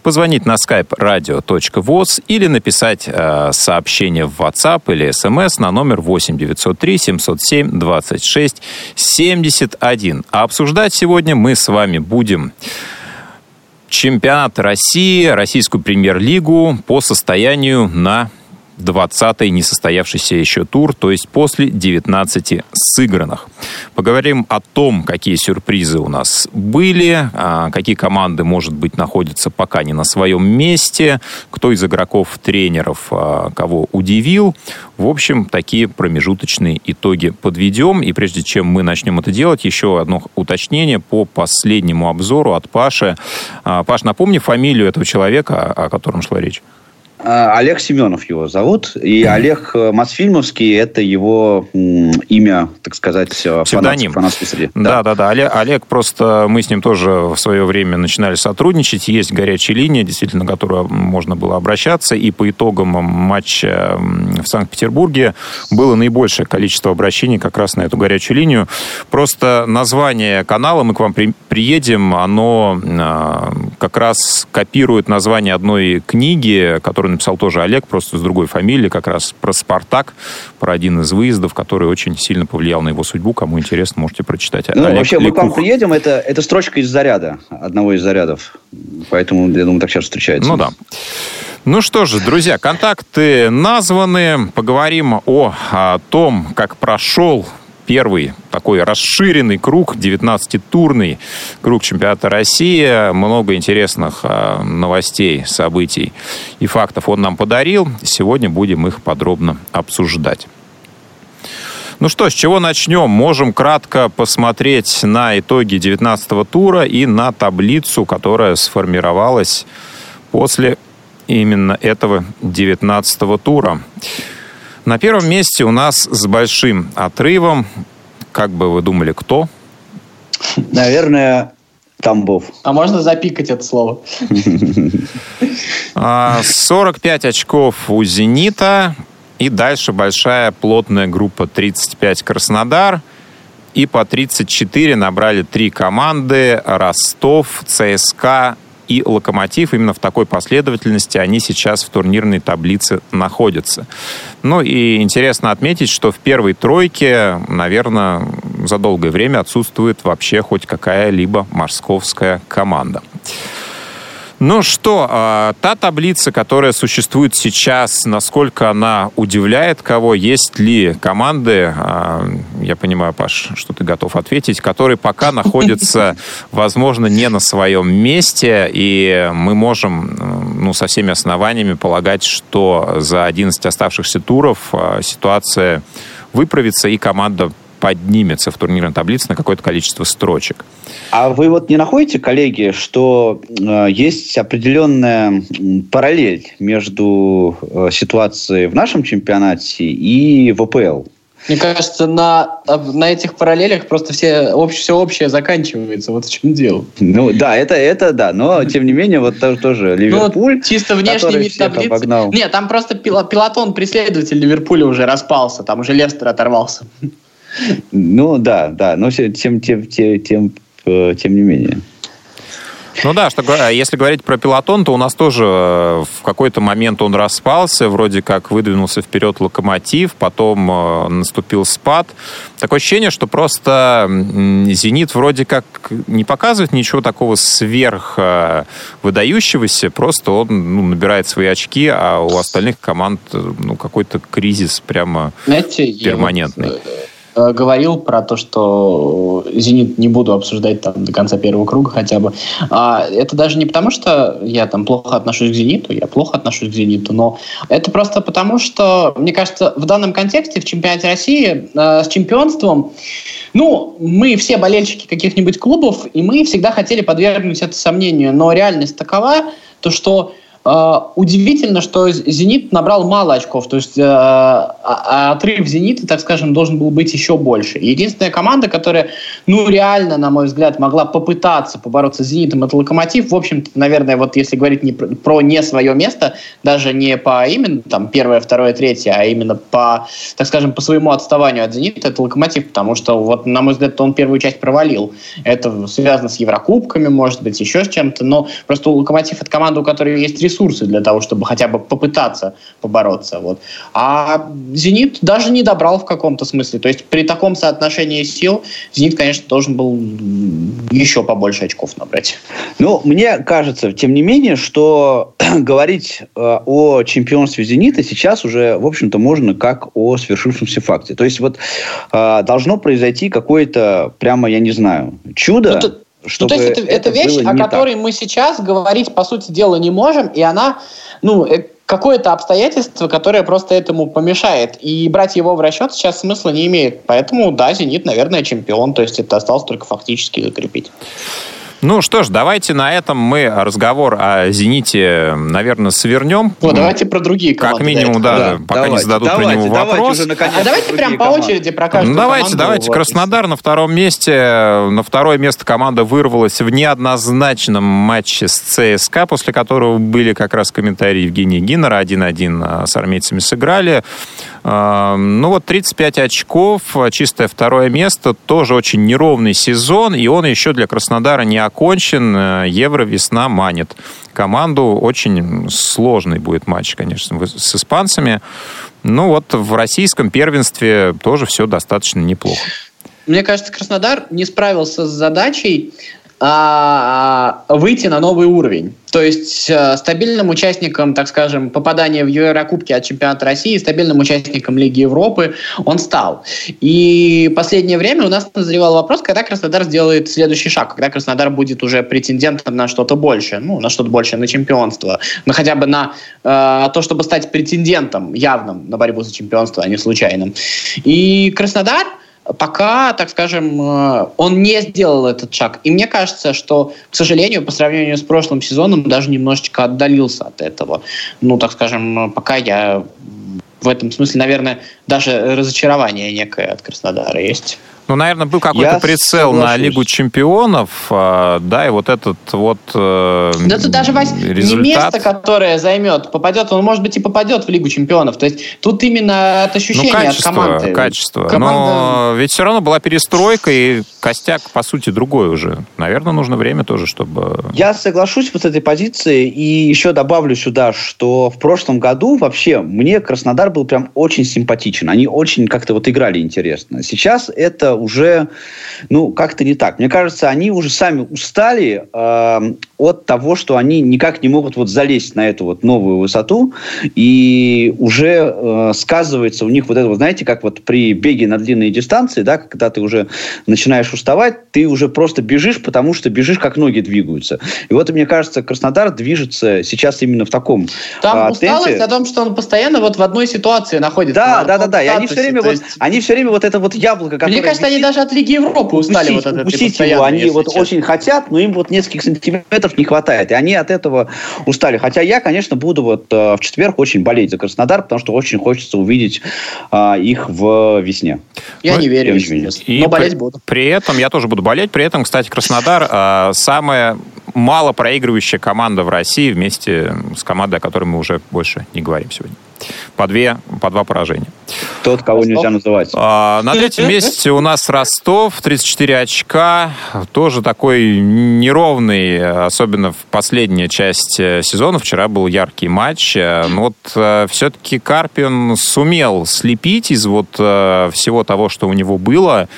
позвонить на skype radio.voz или написать э, сообщение в WhatsApp или SMS на номер 8 903 707 26 71. А обсуждать сегодня мы с вами будем чемпионат России, российскую премьер-лигу по состоянию на 20-й несостоявшийся еще тур, то есть после 19 сыгранных. Поговорим о том, какие сюрпризы у нас были, а, какие команды, может быть, находятся пока не на своем месте, кто из игроков, тренеров а, кого удивил. В общем, такие промежуточные итоги подведем. И прежде чем мы начнем это делать, еще одно уточнение по последнему обзору от Паши. А, Паш, напомни фамилию этого человека, о котором шла речь. А, Олег Семенов его зовут. И Олег э, Мосфильмовский – это его имя, так сказать, Псевдоним. фанатской среде. Да, да, да. Олег, Олег просто, мы с ним тоже в свое время начинали сотрудничать. Есть горячая линия, действительно, на которую можно было обращаться. И по итогам матча в Санкт-Петербурге было наибольшее количество обращений как раз на эту горячую линию. Просто название канала «Мы к вам при, приедем», оно а, как раз копирует название одной книги, которую написал тоже Олег, просто с другой фамилией, как раз про «Спартак», про один из выездов, который очень сильно повлиял на его судьбу. Кому интересно, можете прочитать. Ну, Олег вообще, Лекух. мы к вам приедем, это, это строчка из заряда, одного из зарядов. Поэтому, я думаю, так сейчас встречается. Ну да. Ну что же, друзья, контакты названы. Поговорим о, о том, как прошел первый такой расширенный круг, 19-турный круг чемпионата России. Много интересных а, новостей, событий и фактов он нам подарил. Сегодня будем их подробно обсуждать. Ну что, с чего начнем? Можем кратко посмотреть на итоги 19 тура и на таблицу, которая сформировалась после именно этого 19 тура. На первом месте у нас с большим отрывом, как бы вы думали, кто? Наверное, Тамбов. А можно запикать это слово? 45 а, очков у «Зенита», и дальше большая плотная группа 35 Краснодар. И по 34 набрали три команды. Ростов, ЦСКА и Локомотив. Именно в такой последовательности они сейчас в турнирной таблице находятся. Ну и интересно отметить, что в первой тройке, наверное, за долгое время отсутствует вообще хоть какая-либо московская команда. Ну что, а, та таблица, которая существует сейчас, насколько она удивляет кого? Есть ли команды, а, я понимаю, Паш, что ты готов ответить, которые пока находятся, [laughs] возможно, не на своем месте, и мы можем ну, со всеми основаниями полагать, что за 11 оставшихся туров а, ситуация выправится, и команда поднимется в турнирной таблице на какое-то количество строчек. А вы вот не находите, коллеги, что э, есть определенная параллель между э, ситуацией в нашем чемпионате и в АПЛ? Мне кажется, на, на этих параллелях просто все, обще, все общее заканчивается. Вот в чем дело. Ну да, это, это да. Но, тем не менее, вот тоже, тоже ну, Ливерпуль, ну, чисто внешний вид таблицы. Обогнал. Нет, там просто пилотон преследователь Ливерпуля уже распался. Там уже Лестер оторвался. Ну да, да, но тем, тем, тем, тем, э, тем не менее. Ну да, что, если говорить про пилотон, то у нас тоже э, в какой-то момент он распался, вроде как выдвинулся вперед локомотив, потом э, наступил спад. Такое ощущение, что просто «Зенит» вроде как не показывает ничего такого сверх выдающегося, просто он ну, набирает свои очки, а у остальных команд ну, какой-то кризис прямо Знаете, перманентный. Вот Э, говорил про то, что «Зенит» не буду обсуждать там до конца первого круга хотя бы. А, это даже не потому, что я там плохо отношусь к «Зениту», я плохо отношусь к «Зениту», но это просто потому, что, мне кажется, в данном контексте в чемпионате России э, с чемпионством ну, мы все болельщики каких-нибудь клубов, и мы всегда хотели подвергнуть это сомнению, но реальность такова, то что удивительно, что «Зенит» набрал мало очков, то есть э, а, а отрыв «Зенита», так скажем, должен был быть еще больше. Единственная команда, которая, ну, реально, на мой взгляд, могла попытаться побороться с «Зенитом», это «Локомотив». В общем-то, наверное, вот если говорить не про, про не свое место, даже не по именно там первое, второе, третье, а именно по, так скажем, по своему отставанию от «Зенита», это «Локомотив», потому что, вот, на мой взгляд, он первую часть провалил. Это связано с Еврокубками, может быть, еще с чем-то, но просто «Локомотив» — это команда, у которой есть ресурсы ресурсы для того, чтобы хотя бы попытаться побороться. Вот. А «Зенит» даже не добрал в каком-то смысле. То есть при таком соотношении сил «Зенит», конечно, должен был еще побольше очков набрать. Ну, мне кажется, тем не менее, что [clears throat] говорить э, о чемпионстве «Зенита» сейчас уже, в общем-то, можно как о свершившемся факте. То есть вот э, должно произойти какое-то, прямо, я не знаю, чудо, ну, ну, то есть это, это, это вещь, о которой так. мы сейчас говорить, по сути дела, не можем, и она, ну, э, какое-то обстоятельство, которое просто этому помешает. И брать его в расчет сейчас смысла не имеет. Поэтому, да, «Зенит», наверное, чемпион, то есть это осталось только фактически закрепить. Ну что ж, давайте на этом мы разговор о «Зените», наверное, свернем. Ну, давайте про другие команды. Как минимум, да, да пока давайте, не зададут давайте, про него давайте вопрос. Уже, наконец, а давайте прям по очереди про каждую ну, Давайте, команду, давайте. Вот. Краснодар на втором месте. На второе место команда вырвалась в неоднозначном матче с ЦСКА, после которого были как раз комментарии Евгения Гиннера. 1-1 с армейцами сыграли. Ну вот 35 очков, чистое второе место, тоже очень неровный сезон, и он еще для Краснодара не окончен. Э, Евро-весна манит команду. Очень сложный будет матч, конечно, с испанцами. Ну вот в российском первенстве тоже все достаточно неплохо. Мне кажется, Краснодар не справился с задачей выйти на новый уровень. То есть э, стабильным участником, так скажем, попадания в Еврокубки от чемпионата России, стабильным участником Лиги Европы он стал. И последнее время у нас назревал вопрос, когда Краснодар сделает следующий шаг, когда Краснодар будет уже претендентом на что-то большее, ну, на что-то большее, на чемпионство, ну, хотя бы на э, то, чтобы стать претендентом явным на борьбу за чемпионство, а не случайным. И Краснодар – пока, так скажем, э, он не сделал этот шаг. И мне кажется, что, к сожалению, по сравнению с прошлым сезоном, даже немножечко отдалился от этого. Ну, так скажем, пока я в этом смысле, наверное, даже разочарование некое от Краснодара есть. Ну, наверное, был какой-то прицел соглашусь. на Лигу чемпионов, а, да, и вот этот вот э, Да тут даже, Вась, результат... не место, которое займет, попадет, он, может быть, и попадет в Лигу чемпионов. То есть тут именно от ощущения ну, качество, от команды. Качество, Команда... Но ведь все равно была перестройка, и костяк, по сути, другой уже. Наверное, нужно время тоже, чтобы... Я соглашусь вот с этой позицией, и еще добавлю сюда, что в прошлом году вообще мне Краснодар был прям очень симпатичен. Они очень как-то вот играли интересно. Сейчас это уже, ну, как-то не так. Мне кажется, они уже сами устали э, от того, что они никак не могут вот залезть на эту вот новую высоту, и уже э, сказывается у них вот это, вот, знаете, как вот при беге на длинные дистанции, да, когда ты уже начинаешь уставать, ты уже просто бежишь, потому что бежишь, как ноги двигаются. И вот, мне кажется, Краснодар движется сейчас именно в таком Там э, усталость темпе. о том, что он постоянно вот в одной ситуации находится. Да, да, да, да. И они все время, есть... вот, они все время вот это вот яблоко, которое... Мне кажется, они даже от Лиги Европы устали упустить, вот от упустить его. Они вот честно. очень хотят, но им вот нескольких сантиметров не хватает. И они от этого устали. Хотя я, конечно, буду вот э, в четверг очень болеть за Краснодар, потому что очень хочется увидеть э, их в весне. Я ну, не верю, и но болеть при, буду. При этом я тоже буду болеть. При этом, кстати, Краснодар э, самая мало проигрывающая команда в России вместе с командой, о которой мы уже больше не говорим сегодня по, две, по два поражения. Тот, кого Ростов. нельзя называть. А, на третьем месте у нас Ростов, 34 очка. Тоже такой неровный, особенно в последняя часть э, сезона. Вчера был яркий матч. Э, но вот э, все-таки Карпин сумел слепить из вот всего того, что у него было,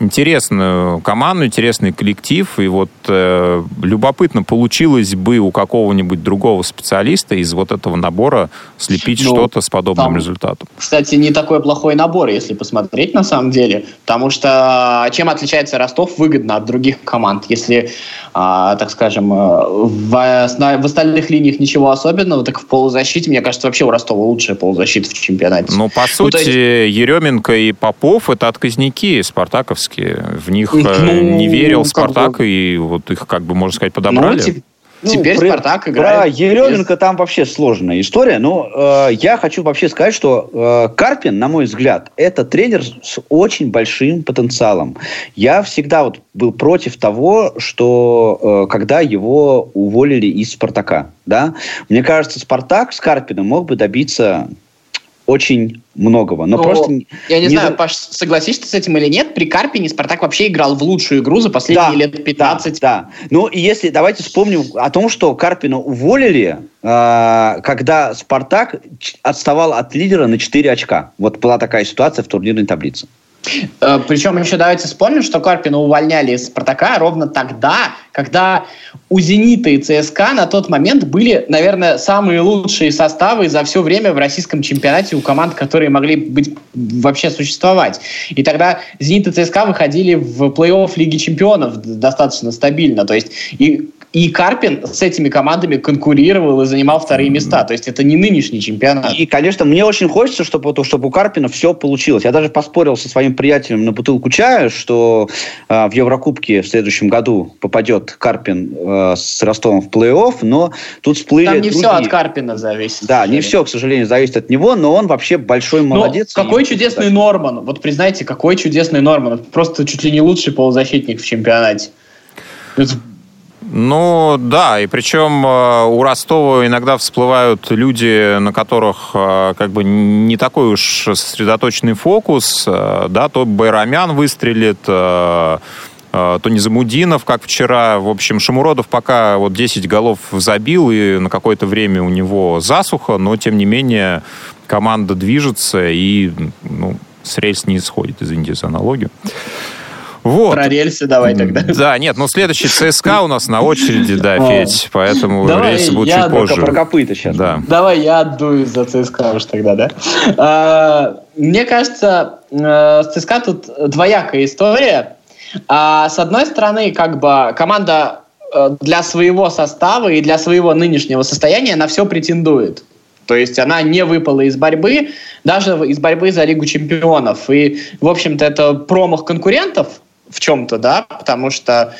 интересную команду, интересный коллектив, и вот э, любопытно, получилось бы у какого-нибудь другого специалиста из вот этого набора слепить ну, что-то с подобным там, результатом. Кстати, не такой плохой набор, если посмотреть на самом деле, потому что чем отличается Ростов выгодно от других команд, если, а, так скажем, э, в, в остальных линиях ничего особенного, так в полузащите, мне кажется, вообще у Ростова лучшая полузащита в чемпионате. Ну, по ну, сути, есть... Еременко и Попов это отказники спартаковские Левандовские. В них э, ну, не верил Спартак, бы... и вот их, как бы, можно сказать, подобрали. Ну, ну, Теперь про, Спартак играет. Про Еременко без... там вообще сложная история. Но э, я хочу вообще сказать, что э, Карпин, на мой взгляд, это тренер с очень большим потенциалом. Я всегда вот был против того, что э, когда его уволили из Спартака, да, мне кажется, Спартак с Карпином мог бы добиться очень многого. Но, но просто... Я не, не знаю, за... Паш, согласишься с этим или нет, при Карпине Спартак вообще играл в лучшую игру за последние да, лет 15. Да, да. Ну, и если, давайте вспомним о том, что Карпина уволили, э, когда Спартак отставал от лидера на 4 очка. Вот была такая ситуация в турнирной таблице. Э, Причем еще давайте вспомним, что Карпина увольняли из «Спартака» ровно тогда, когда у «Зенита» и ЦСКА на тот момент были, наверное, самые лучшие составы за все время в российском чемпионате у команд, которые могли быть вообще существовать. И тогда «Зенит» и ЦСКА выходили в плей-офф Лиги чемпионов достаточно стабильно. То есть и и Карпин с этими командами конкурировал и занимал вторые места. То есть это не нынешний чемпионат. И, конечно, мне очень хочется, чтобы, чтобы у Карпина все получилось. Я даже поспорил со своим приятелем на бутылку чая, что э, в Еврокубке в следующем году попадет Карпин э, с Ростовом в плей-офф, но тут всплыли Там не другие... все от Карпина зависит. Да, не все, к сожалению, зависит от него, но он вообще большой молодец. Но какой чудесный Норман. Вот признайте, какой чудесный Норман. Просто чуть ли не лучший полузащитник в чемпионате. Ну, да, и причем э, у Ростова иногда всплывают люди, на которых э, как бы не такой уж сосредоточенный фокус, э, да, то Байрамян выстрелит, то Низамудинов, как вчера. В общем, Шамуродов пока вот 10 голов забил, и на какое-то время у него засуха, но, тем не менее, команда движется и ну, с рельс не исходит, извините за аналогию. Вот. Про рельсы давай тогда. Да, нет, ну следующий ЦСКА у нас на очереди, да, [laughs] Федь, поэтому Давай рельсы будут я чуть позже. Про копыта сейчас. Да. Давай я отдуюсь за ЦСКА уж тогда, да? А, Мне кажется, э, с ЦСКА тут двоякая история. А, С одной стороны, как бы команда э, для своего состава и для своего нынешнего состояния на все претендует. То есть она не выпала из борьбы, даже из борьбы за Лигу чемпионов. И, в общем-то, это промах конкурентов в чем-то, да, потому что,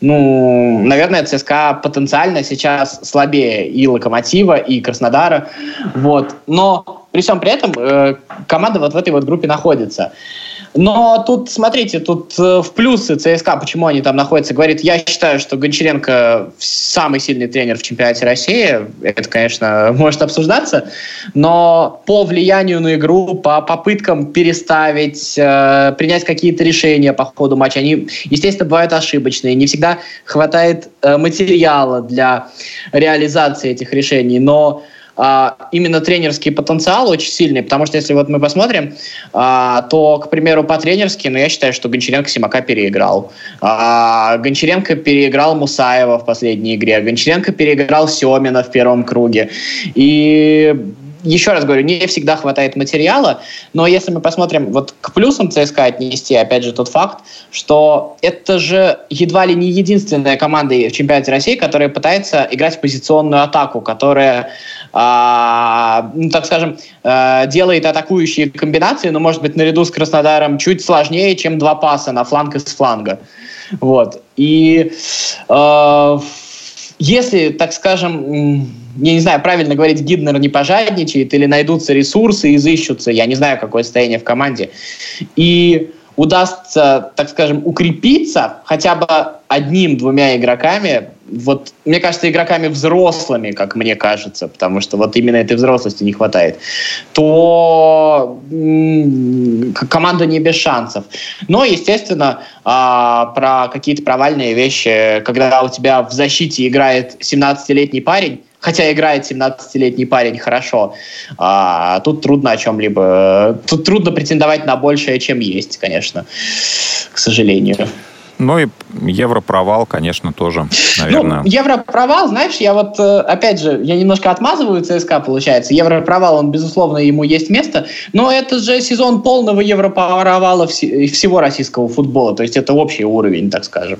ну, наверное, ЦСКА потенциально сейчас слабее и Локомотива, и Краснодара, вот. Но при всем при этом э, команда вот в этой вот группе находится. Но тут, смотрите, тут э, в плюсы ЦСКА, почему они там находятся, говорит, я считаю, что Гончаренко самый сильный тренер в чемпионате России. Это, конечно, [laughs] может обсуждаться, но по влиянию на игру, по попыткам переставить, э, принять какие-то решения по ходу матча, они, естественно, бывают ошибочные, не всегда хватает э, материала для реализации этих решений, но именно тренерский потенциал очень сильный, потому что если вот мы посмотрим, а, то, к примеру, по-тренерски, ну, я считаю, что Гончаренко Симака переиграл. А, Гончаренко переиграл Мусаева в последней игре, Гончаренко переиграл Семина в первом круге. И еще раз говорю, не всегда хватает материала, но если мы посмотрим вот к плюсам ЦСКА отнести, опять же, тот факт, что это же едва ли не единственная команда в чемпионате России, которая пытается играть позиционную атаку, которая, а, ну, так скажем, а, делает атакующие комбинации, но, может быть, наряду с Краснодаром чуть сложнее, чем два паса на фланг и с фланга. Вот. И э, если, так скажем, я не знаю, правильно говорить, Гиднер не пожадничает или найдутся ресурсы, изыщутся, я не знаю, какое состояние в команде, и удастся, так скажем, укрепиться хотя бы одним-двумя игроками, вот, мне кажется, игроками взрослыми, как мне кажется, потому что вот именно этой взрослости не хватает, то команда не без шансов. Но, естественно, а, про какие-то провальные вещи, когда у тебя в защите играет 17-летний парень, хотя играет 17-летний парень хорошо, а, тут трудно о чем-либо, тут трудно претендовать на большее, чем есть, конечно, к сожалению. Ну и Европровал, конечно, тоже, наверное. Ну, Европровал, знаешь, я вот, э, опять же, я немножко отмазываю ЦСКА, получается. Европровал, он, безусловно, ему есть место, но это же сезон полного Европровала всего российского футбола, то есть это общий уровень, так скажем.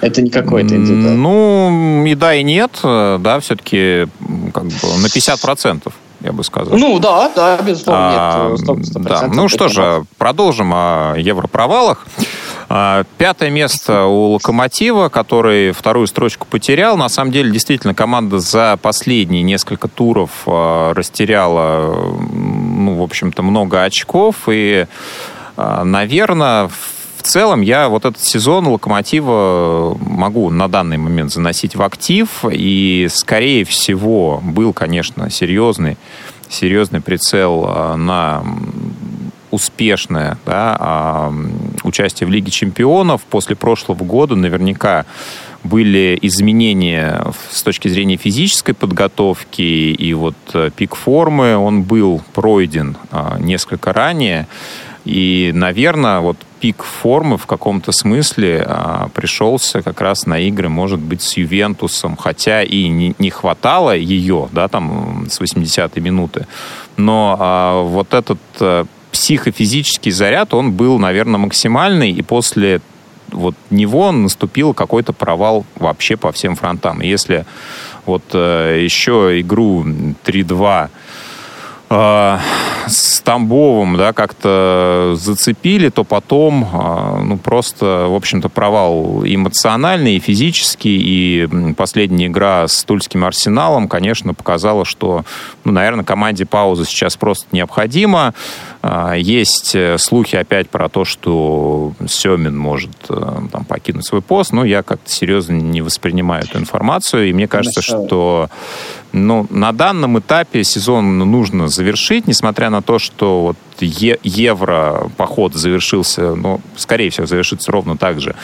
Это не какой-то индивидуал. Ну, и да, и нет, да, все-таки как бы на 50% я бы сказал. Ну да, да, безусловно, а, нет. 100%, 100% да. Ну что же, продолжим о европровалах. А, пятое место у «Локомотива», который вторую строчку потерял. На самом деле, действительно, команда за последние несколько туров а, растеряла, ну, в общем-то, много очков. И, а, наверное, в целом я вот этот сезон «Локомотива» могу на данный момент заносить в актив. И, скорее всего, был, конечно, серьезный, серьезный прицел на успешное да, участие в Лиге чемпионов. После прошлого года наверняка были изменения с точки зрения физической подготовки, и вот э, пик формы, он был пройден а, несколько ранее. И, наверное, вот пик формы в каком-то смысле а, пришелся как раз на игры, может быть, с Ювентусом, хотя и не, не хватало ее, да, там, с 80-й минуты. Но а, вот этот а, психофизический заряд, он был, наверное, максимальный, и после вот него наступил какой-то провал вообще по всем фронтам. И если вот э, еще игру 3-2 э, с Тамбовым, да, как-то зацепили, то потом, э, ну, просто, в общем-то, провал эмоциональный, и физический, и последняя игра с Тульским Арсеналом, конечно, показала, что, ну, наверное, команде пауза сейчас просто необходима. А, есть э, слухи опять про то, что Семин может э, там, покинуть свой пост, но я как-то серьезно не воспринимаю эту информацию, и мне кажется, что ну, на данном этапе сезон нужно завершить, несмотря на то, что вот евро поход завершился, ну, скорее всего, завершится ровно так же,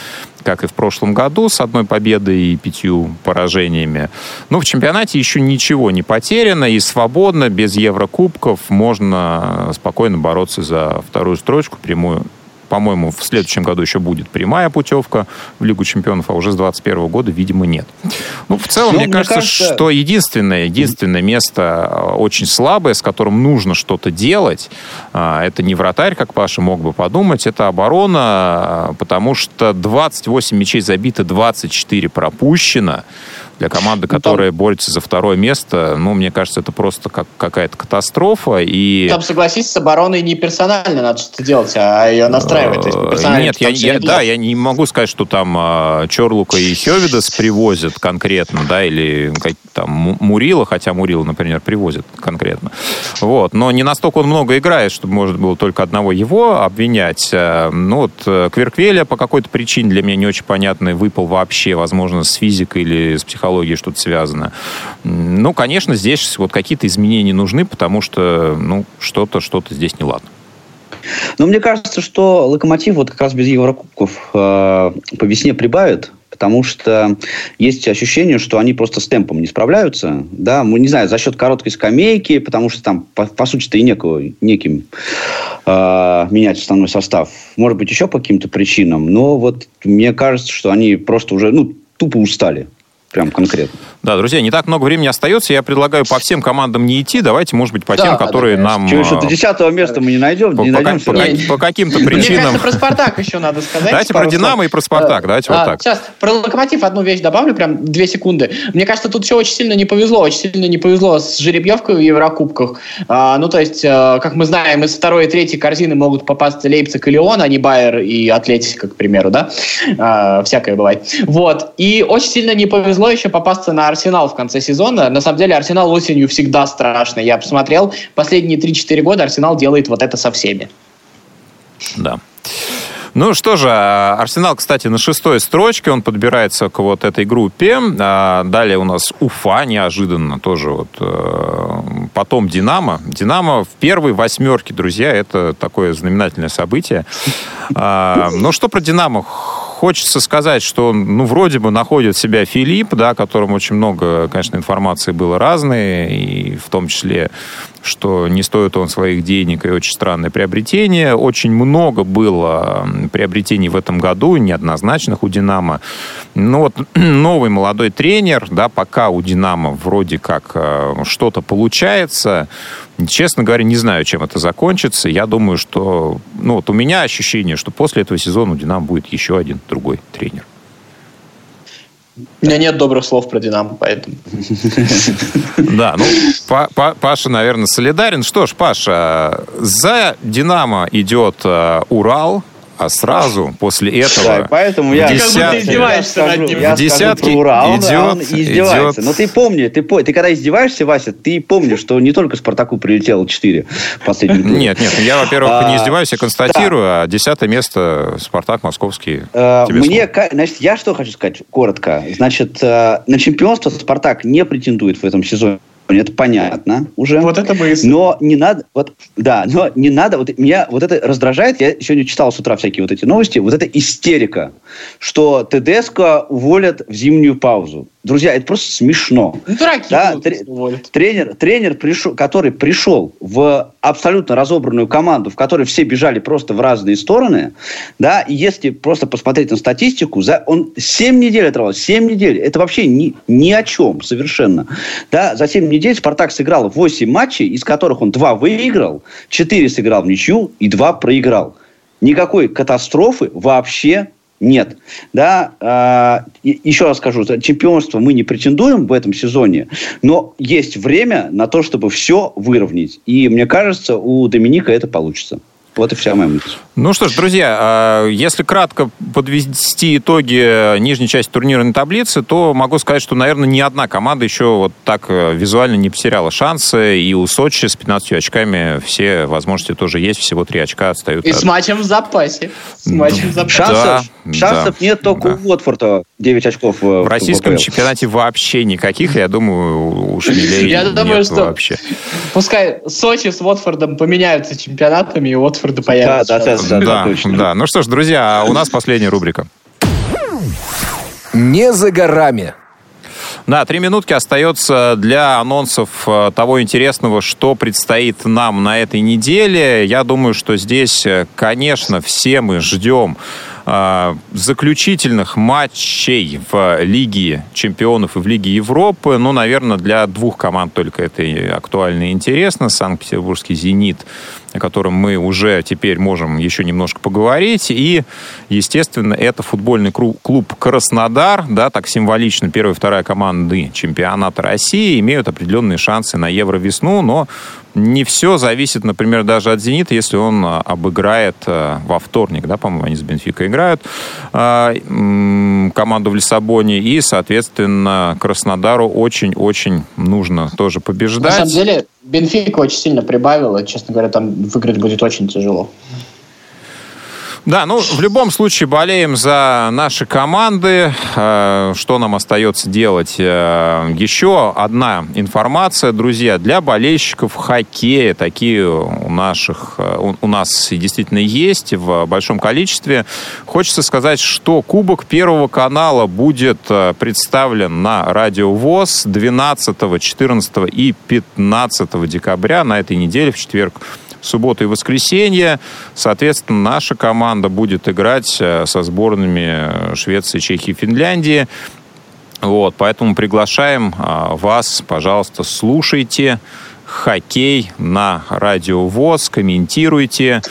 как и в прошлом году, с одной победой и пятью поражениями. Но в чемпионате еще ничего не потеряно, и свободно, без Еврокубков, можно спокойно бороться за вторую строчку, прямую по-моему, в следующем году еще будет прямая путевка в Лигу чемпионов, а уже с 2021 года, видимо, нет. Ну, в целом, ну, мне, мне кажется, кажется, что единственное, единственное место э, очень слабое, с которым нужно что-то делать, э, это не вратарь, как Паша мог бы подумать, это оборона, э, потому что 28 мячей забито, 24 пропущено для команды, ну, которая там... борется за второе место, ну, мне кажется, это просто как какая-то катастрофа. И... Там, согласись, с обороной не персонально надо что-то делать, а ее настраивать. То есть, Нет, я, я, да, я не могу сказать, что там а, Чорлука и Хевидас привозят конкретно, да, или там Мурила, хотя Мурила, например, привозят конкретно. Вот. Но не настолько он много играет, чтобы можно было только одного его обвинять. А, ну, вот э, Кверквеля по какой-то причине для меня не очень понятный выпал вообще, возможно, с физикой или с психологией психологией что-то связано. Ну, конечно, здесь вот какие-то изменения нужны, потому что, ну, что-то, что-то здесь неладно. Но мне кажется, что Локомотив вот как раз без Еврокубков э, по весне прибавит, потому что есть ощущение, что они просто с темпом не справляются. Да, мы не знаю, за счет короткой скамейки, потому что там, по, по сути-то, и некого, неким э, менять основной состав. Может быть, еще по каким-то причинам. Но вот мне кажется, что они просто уже, ну, тупо устали прям конкретно. Да, друзья, не так много времени остается. Я предлагаю по всем командам не идти. Давайте, может быть, по да, тем, которые да, нам... Чего еще до десятого места мы не найдем? По, не по, найдем по, по, по каким-то причинам... Мне кажется, про «Спартак» еще надо сказать. Давайте про «Динамо» и про «Спартак». Давайте а, вот так. Сейчас, про «Локомотив» одну вещь добавлю, прям две секунды. Мне кажется, тут все очень сильно не повезло. Очень сильно не повезло с жеребьевкой в Еврокубках. А, ну, то есть, а, как мы знаем, из второй и третьей корзины могут попасться Лейпциг и Леон, а не Байер и Атлетика, к примеру, да? А, всякое бывает. Вот. И очень сильно не повезло еще попасться на Арсенал в конце сезона. На самом деле Арсенал осенью всегда страшный. Я посмотрел, последние 3-4 года Арсенал делает вот это со всеми. Да. Ну что же, Арсенал, кстати, на шестой строчке, он подбирается к вот этой группе. А, далее у нас Уфа, неожиданно тоже вот. Э, потом Динамо. Динамо в первой восьмерке, друзья, это такое знаменательное событие. А, ну что про Динамо? Хочется сказать, что, ну, вроде бы находит себя Филипп, да, которому очень много, конечно, информации было разной, и в том числе, что не стоит он своих денег и очень странное приобретение. Очень много было приобретений в этом году, неоднозначных у «Динамо». Ну вот [clears throat] новый молодой тренер, да, пока у «Динамо» вроде как э, что-то получается, Честно говоря, не знаю, чем это закончится. Я думаю, что... Ну, вот у меня ощущение, что после этого сезона у «Динамо» будет еще один другой тренер. У меня нет добрых слов про «Динамо», поэтому... [laughs] Да, ну, Паша, наверное, солидарен. Что ж, Паша, за «Динамо» идет э, «Урал», а сразу после этого... Да, поэтому я... Десятки, издеваешься над ним. В десятке Урал, идет, он издевается. Идет... Но ты помни, ты, ты когда издеваешься, Вася, ты помни, что не только Спартаку прилетело 4 последних Нет, нет, я, во-первых, не а, издеваюсь, я констатирую, а десятое место Спартак московский. А, мне, значит, я что хочу сказать коротко. Значит, э, на чемпионство Спартак не претендует в этом сезоне это понятно уже. Вот это мысль. Но не надо, вот, да, но не надо, вот меня вот это раздражает, я сегодня читал с утра всякие вот эти новости, вот эта истерика, что ТДСК уволят в зимнюю паузу. Друзья, это просто смешно. Ну, дураки да? будут, тренер, тренер пришел, который пришел в абсолютно разобранную команду, в которой все бежали просто в разные стороны, да, и если просто посмотреть на статистику, за, он 7 недель отрывался, 7 недель, это вообще ни, ни о чем совершенно. Да, за 7 недель Спартак сыграл 8 матчей, из которых он 2 выиграл, 4 сыграл в ничью и 2 проиграл. Никакой катастрофы вообще нет. Да, э, еще раз скажу, чемпионство мы не претендуем в этом сезоне, но есть время на то, чтобы все выровнять. И мне кажется, у Доминика это получится. Вот и вся моя мысль. Ну что ж, друзья, а, если кратко подвести итоги нижней части турнирной таблицы, то могу сказать, что, наверное, ни одна команда еще вот так э, визуально не потеряла шансы. И у Сочи с 15 очками все возможности тоже есть. Всего 3 очка отстают. И от... с матчем в запасе. С матчем в запасе. Шансов, да, шансов да, нет только да. у Уотфорда 9 очков. В, в российском в чемпионате вообще никаких. Я думаю, у Шмелей Я думаю, что вообще. Пускай Сочи с Уотфордом поменяются чемпионатами, и Уотфорд Уотфорда появится. Да, да, да, да, точно. Да. Ну что ж, друзья, у нас последняя рубрика. Не за горами. Да, три минутки остается для анонсов э, того интересного, что предстоит нам на этой неделе. Я думаю, что здесь, э, конечно, все мы ждем э, заключительных матчей в Лиге чемпионов и в Лиге Европы. Ну, наверное, для двух команд только это актуально и интересно. Санкт-Петербургский «Зенит» о котором мы уже теперь можем еще немножко поговорить. И, естественно, это футбольный клуб «Краснодар», да, так символично, первая и вторая команды чемпионата России имеют определенные шансы на Евровесну, но не все зависит, например, даже от «Зенита», если он а, обыграет а, во вторник, да, по-моему, они с «Бенфикой» играют, а, команду в Лиссабоне, и, соответственно, Краснодару очень-очень нужно тоже побеждать. На самом деле, Бенфика очень сильно прибавила, честно говоря, там выиграть будет очень тяжело. Да, ну, в любом случае болеем за наши команды. Э, что нам остается делать? Э, еще одна информация, друзья, для болельщиков хоккея. Такие у наших, э, у нас действительно есть в большом количестве. Хочется сказать, что Кубок Первого канала будет представлен на Радио ВОЗ 12, 14 и 15 декабря на этой неделе, в четверг субботу и воскресенье. Соответственно, наша команда будет играть э, со сборными Швеции, Чехии, Финляндии. Вот, поэтому приглашаем а, вас, пожалуйста, слушайте хоккей на Радио ВОЗ, комментируйте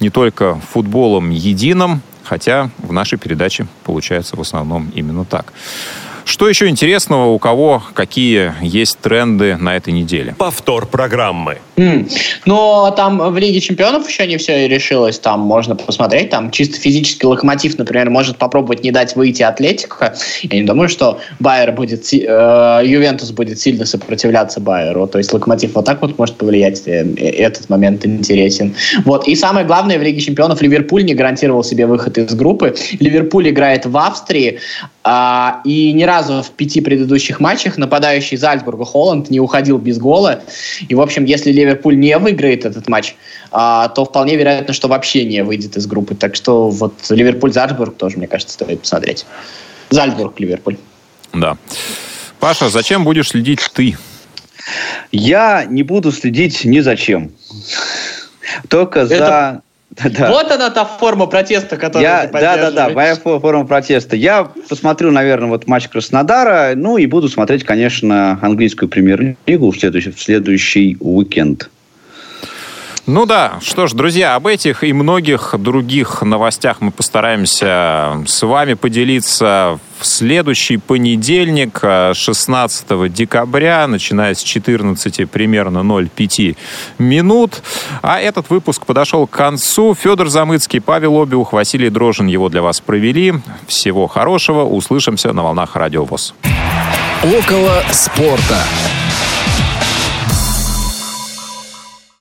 не только футболом единым, хотя в нашей передаче получается в основном именно так. Что еще интересного, у кого какие есть тренды на этой неделе? Повтор программы. Mm. Но там в Лиге Чемпионов еще не все решилось. Там можно посмотреть. Там чисто физический локомотив, например, может попробовать не дать выйти Атлетика. Я не думаю, что Байер будет, э, Ювентус будет сильно сопротивляться Байеру. То есть локомотив вот так вот может повлиять. Э, этот момент интересен. Вот. И самое главное, в Лиге Чемпионов Ливерпуль не гарантировал себе выход из группы. Ливерпуль играет в Австрии. А, и ни разу в пяти предыдущих матчах нападающий Зальцбурга Холланд не уходил без гола. И, в общем, если Ливерпуль не выиграет этот матч, а, то вполне вероятно, что вообще не выйдет из группы. Так что вот Ливерпуль-Зальцбург тоже, мне кажется, стоит посмотреть. Зальцбург-Ливерпуль. Да. Паша, зачем будешь следить ты? Я не буду следить ни за чем. Только Это... за да. Вот она та форма протеста, которую я, ты Да, да, да, моя форма протеста. Я посмотрю, наверное, вот матч Краснодара, ну и буду смотреть, конечно, английскую премьер-лигу в следующий, в следующий уикенд. Ну да, что ж, друзья, об этих и многих других новостях мы постараемся с вами поделиться в следующий понедельник, 16 э, декабря, начиная с 14 примерно 05 минут. А этот выпуск подошел к концу. Федор Замыцкий, Павел Обиух, Василий Дрожин его для вас провели. Всего хорошего. Услышимся на волнах Радио ВОЗ. Около спорта.